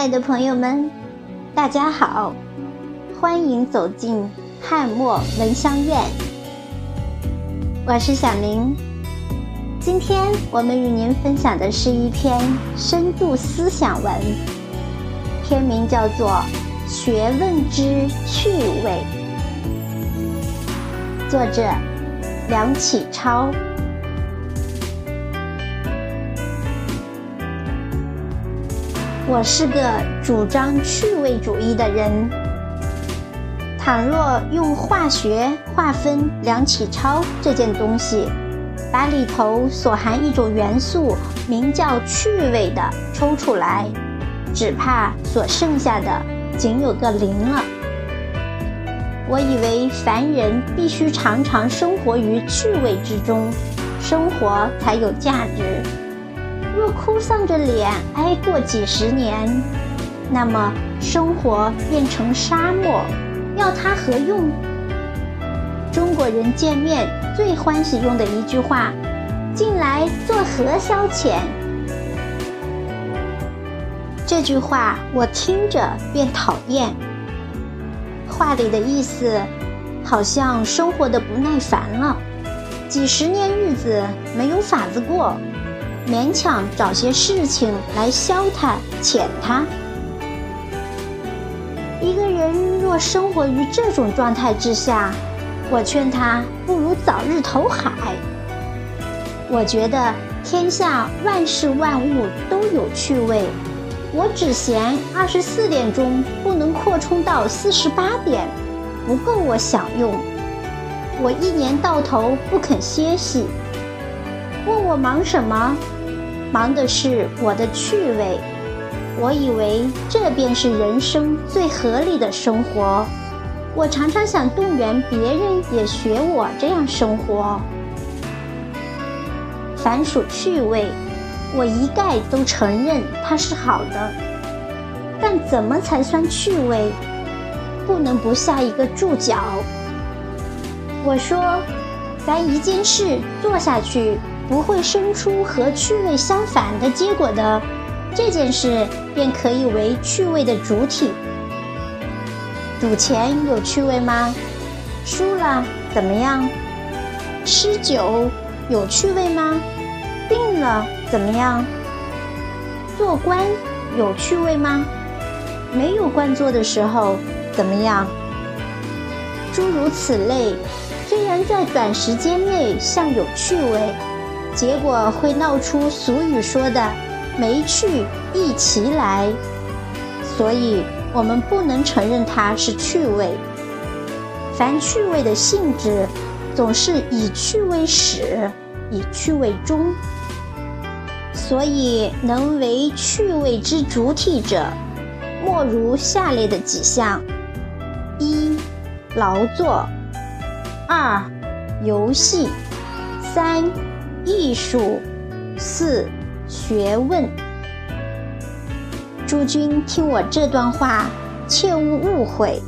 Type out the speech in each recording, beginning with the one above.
亲爱的朋友们，大家好，欢迎走进汉墨闻香院。我是小林，今天我们与您分享的是一篇深度思想文，篇名叫做《学问之趣味》，作者梁启超。我是个主张趣味主义的人。倘若用化学划分梁启超这件东西，把里头所含一种元素名叫趣味的抽出来，只怕所剩下的仅有个零了。我以为凡人必须常常生活于趣味之中，生活才有价值。若哭丧着脸挨过几十年，那么生活变成沙漠，要它何用？中国人见面最欢喜用的一句话：“近来作何消遣？”这句话我听着便讨厌。话里的意思，好像生活的不耐烦了，几十年日子没有法子过。勉强找些事情来消他、遣他。一个人若生活于这种状态之下，我劝他不如早日投海。我觉得天下万事万物都有趣味，我只嫌二十四点钟不能扩充到四十八点，不够我享用。我一年到头不肯歇息。问我忙什么？忙的是我的趣味。我以为这便是人生最合理的生活。我常常想动员别人也学我这样生活。凡属趣味，我一概都承认它是好的。但怎么才算趣味？不能不下一个注脚。我说，咱一件事做下去。不会生出和趣味相反的结果的这件事，便可以为趣味的主体。赌钱有趣味吗？输了怎么样？吃酒有趣味吗？病了怎么样？做官有趣味吗？没有官做的时候怎么样？诸如此类，虽然在短时间内像有趣味。结果会闹出俗语说的“没趣一齐来”，所以我们不能承认它是趣味。凡趣味的性质，总是以趣为始，以趣为终。所以能为趣味之主体者，莫如下列的几项：一、劳作；二、游戏；三。艺术，四学问。诸君听我这段话，切勿误会，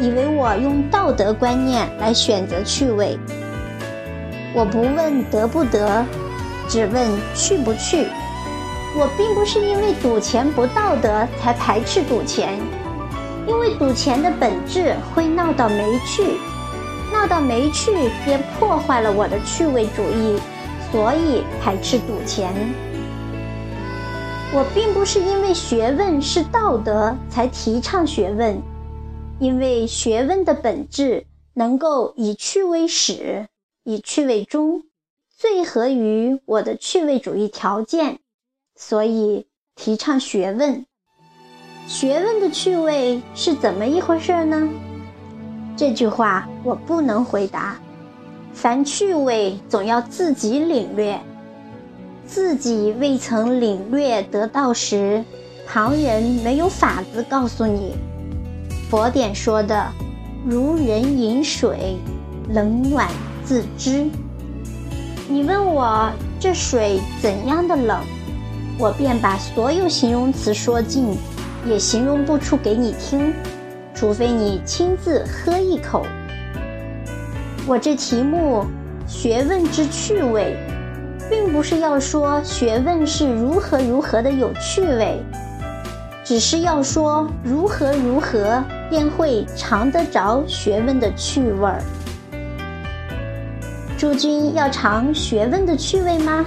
以为我用道德观念来选择趣味。我不问得不得，只问去不去。我并不是因为赌钱不道德才排斥赌钱，因为赌钱的本质会闹到没趣，闹到没趣便破坏了我的趣味主义。所以排斥赌钱。我并不是因为学问是道德才提倡学问，因为学问的本质能够以趣为始，以趣为终，最合于我的趣味主义条件，所以提倡学问。学问的趣味是怎么一回事呢？这句话我不能回答。凡趣味，总要自己领略。自己未曾领略得到时，旁人没有法子告诉你。佛典说的“如人饮水，冷暖自知”。你问我这水怎样的冷，我便把所有形容词说尽，也形容不出给你听，除非你亲自喝一口。我这题目“学问之趣味”，并不是要说学问是如何如何的有趣味，只是要说如何如何，便会尝得着学问的趣味儿。诸君要尝学问的趣味吗？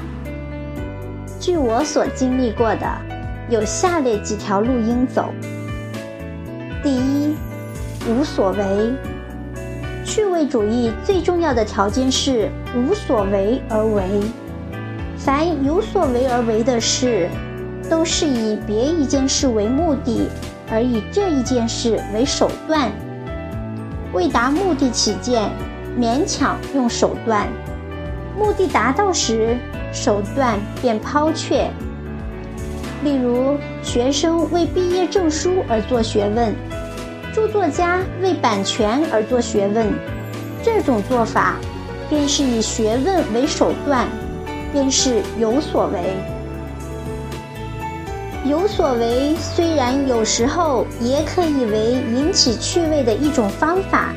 据我所经历过的，有下列几条路应走。第一，无所为。趣味主义最重要的条件是无所为而为。凡有所为而为的事，都是以别一件事为目的，而以这一件事为手段。为达目的起见，勉强用手段；目的达到时，手段便抛却。例如，学生为毕业证书而做学问。著作家为版权而做学问，这种做法便是以学问为手段，便是有所为。有所为虽然有时候也可以为引起趣味的一种方法，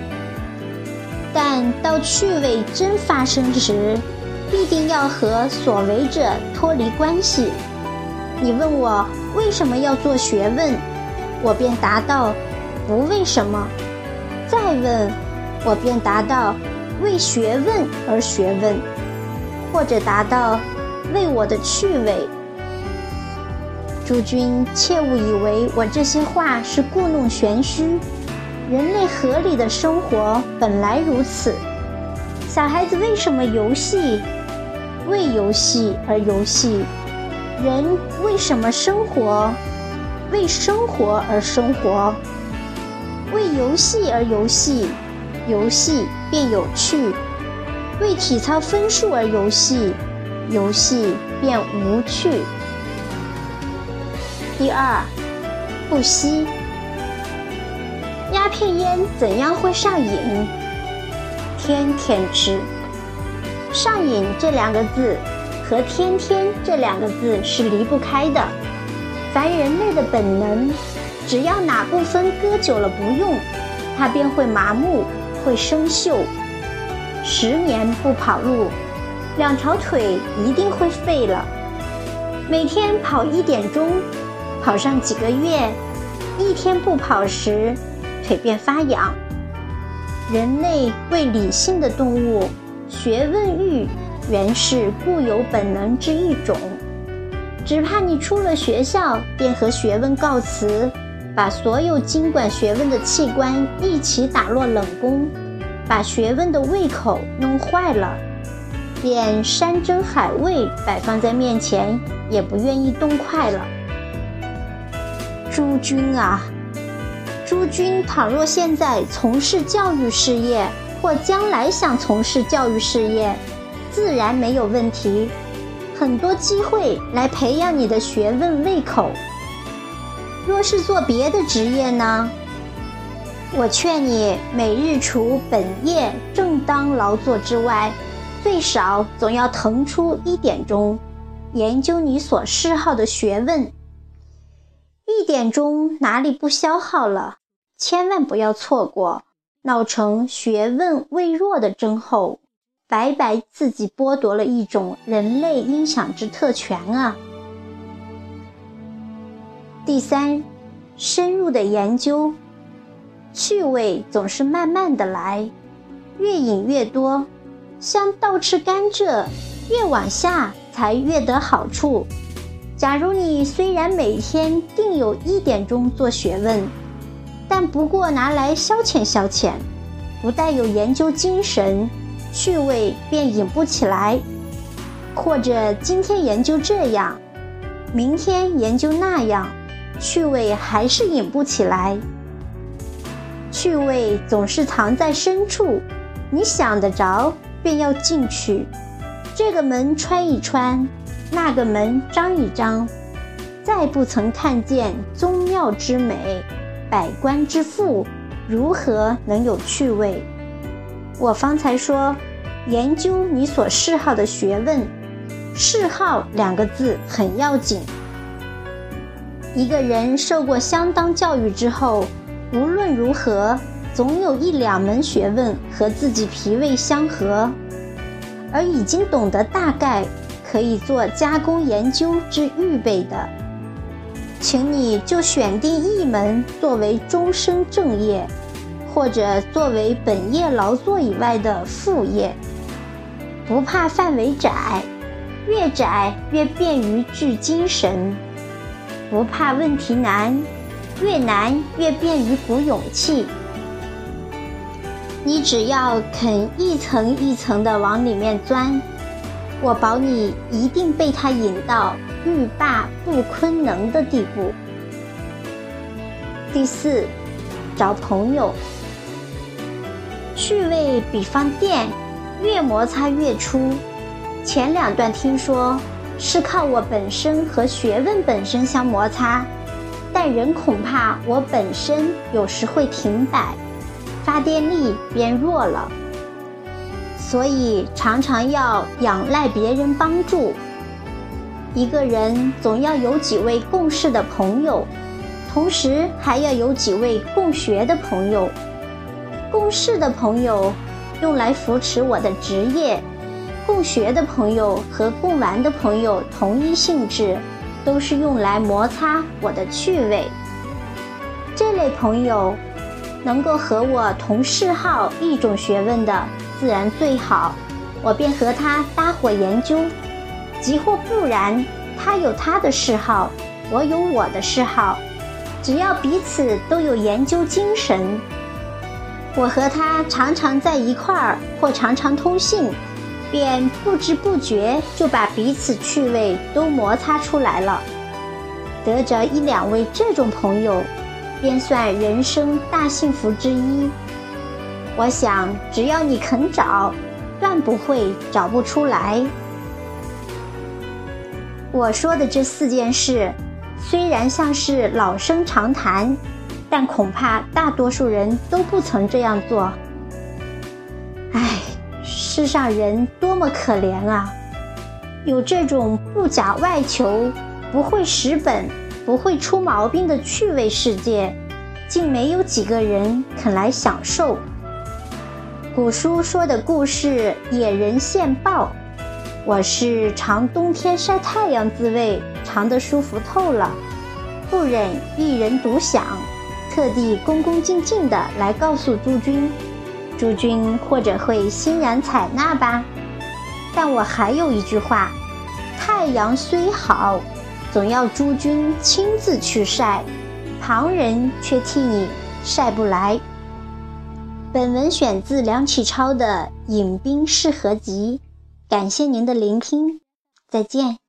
但到趣味真发生时，必定要和所为者脱离关系。你问我为什么要做学问，我便答道。不为什么，再问，我便答道：为学问而学问，或者答道：为我的趣味。诸君切勿以为我这些话是故弄玄虚。人类合理的生活本来如此。小孩子为什么游戏？为游戏而游戏。人为什么生活？为生活而生活。为游戏而游戏，游戏便有趣；为体操分数而游戏，游戏便无趣。第二，不吸鸦片烟怎样会上瘾？天天吃。上瘾这两个字和天天这两个字是离不开的。凡人类的本能。只要哪部分搁久了不用，它便会麻木，会生锈。十年不跑路，两条腿一定会废了。每天跑一点钟，跑上几个月，一天不跑时，腿便发痒。人类为理性的动物，学问欲原是固有本能之一种，只怕你出了学校，便和学问告辞。把所有经管学问的器官一起打落冷宫，把学问的胃口弄坏了，便山珍海味摆放在面前也不愿意动筷了。诸君啊，诸君倘若现在从事教育事业，或将来想从事教育事业，自然没有问题，很多机会来培养你的学问胃口。若是做别的职业呢？我劝你每日除本业正当劳作之外，最少总要腾出一点钟，研究你所嗜好的学问。一点钟哪里不消耗了？千万不要错过，闹成学问未弱的症候，白白自己剥夺了一种人类应享之特权啊！第三，深入的研究，趣味总是慢慢的来，越饮越多，像倒吃甘蔗，越往下才越得好处。假如你虽然每天定有一点钟做学问，但不过拿来消遣消遣，不带有研究精神，趣味便引不起来。或者今天研究这样，明天研究那样。趣味还是引不起来。趣味总是藏在深处，你想得着便要进去。这个门穿一穿，那个门张一张，再不曾看见宗庙之美，百官之富，如何能有趣味？我方才说，研究你所嗜好的学问，嗜好两个字很要紧。一个人受过相当教育之后，无论如何，总有一两门学问和自己脾胃相合，而已经懂得大概可以做加工研究之预备的。请你就选定一门作为终身正业，或者作为本业劳作以外的副业。不怕范围窄，越窄越便于聚精神；不怕问题难，越难越便于鼓勇气。你只要肯一层一层的往里面钻，我保你一定被他引到。欲罢不昆能的地步。第四，找朋友。趣味比方电，越摩擦越粗。前两段听说是靠我本身和学问本身相摩擦，但人恐怕我本身有时会停摆，发电力变弱了，所以常常要仰赖别人帮助。一个人总要有几位共事的朋友，同时还要有几位共学的朋友。共事的朋友用来扶持我的职业，共学的朋友和共玩的朋友同一性质，都是用来摩擦我的趣味。这类朋友能够和我同嗜好一种学问的，自然最好，我便和他搭伙研究。即或不然，他有他的嗜好，我有我的嗜好，只要彼此都有研究精神，我和他常常在一块儿或常常通信，便不知不觉就把彼此趣味都摩擦出来了。得着一两位这种朋友，便算人生大幸福之一。我想，只要你肯找，断不会找不出来。我说的这四件事，虽然像是老生常谈，但恐怕大多数人都不曾这样做。世上人多么可怜啊！有这种不假外求、不会蚀本、不会出毛病的趣味世界，竟没有几个人肯来享受。古书说的故事，野人献报。我是尝冬天晒太阳滋味，尝得舒服透了，不忍一人独享，特地恭恭敬敬地来告诉诸君，诸君或者会欣然采纳吧。但我还有一句话：太阳虽好，总要诸君亲自去晒，旁人却替你晒不来。本文选自梁启超的《饮冰释合集》。感谢您的聆听，再见。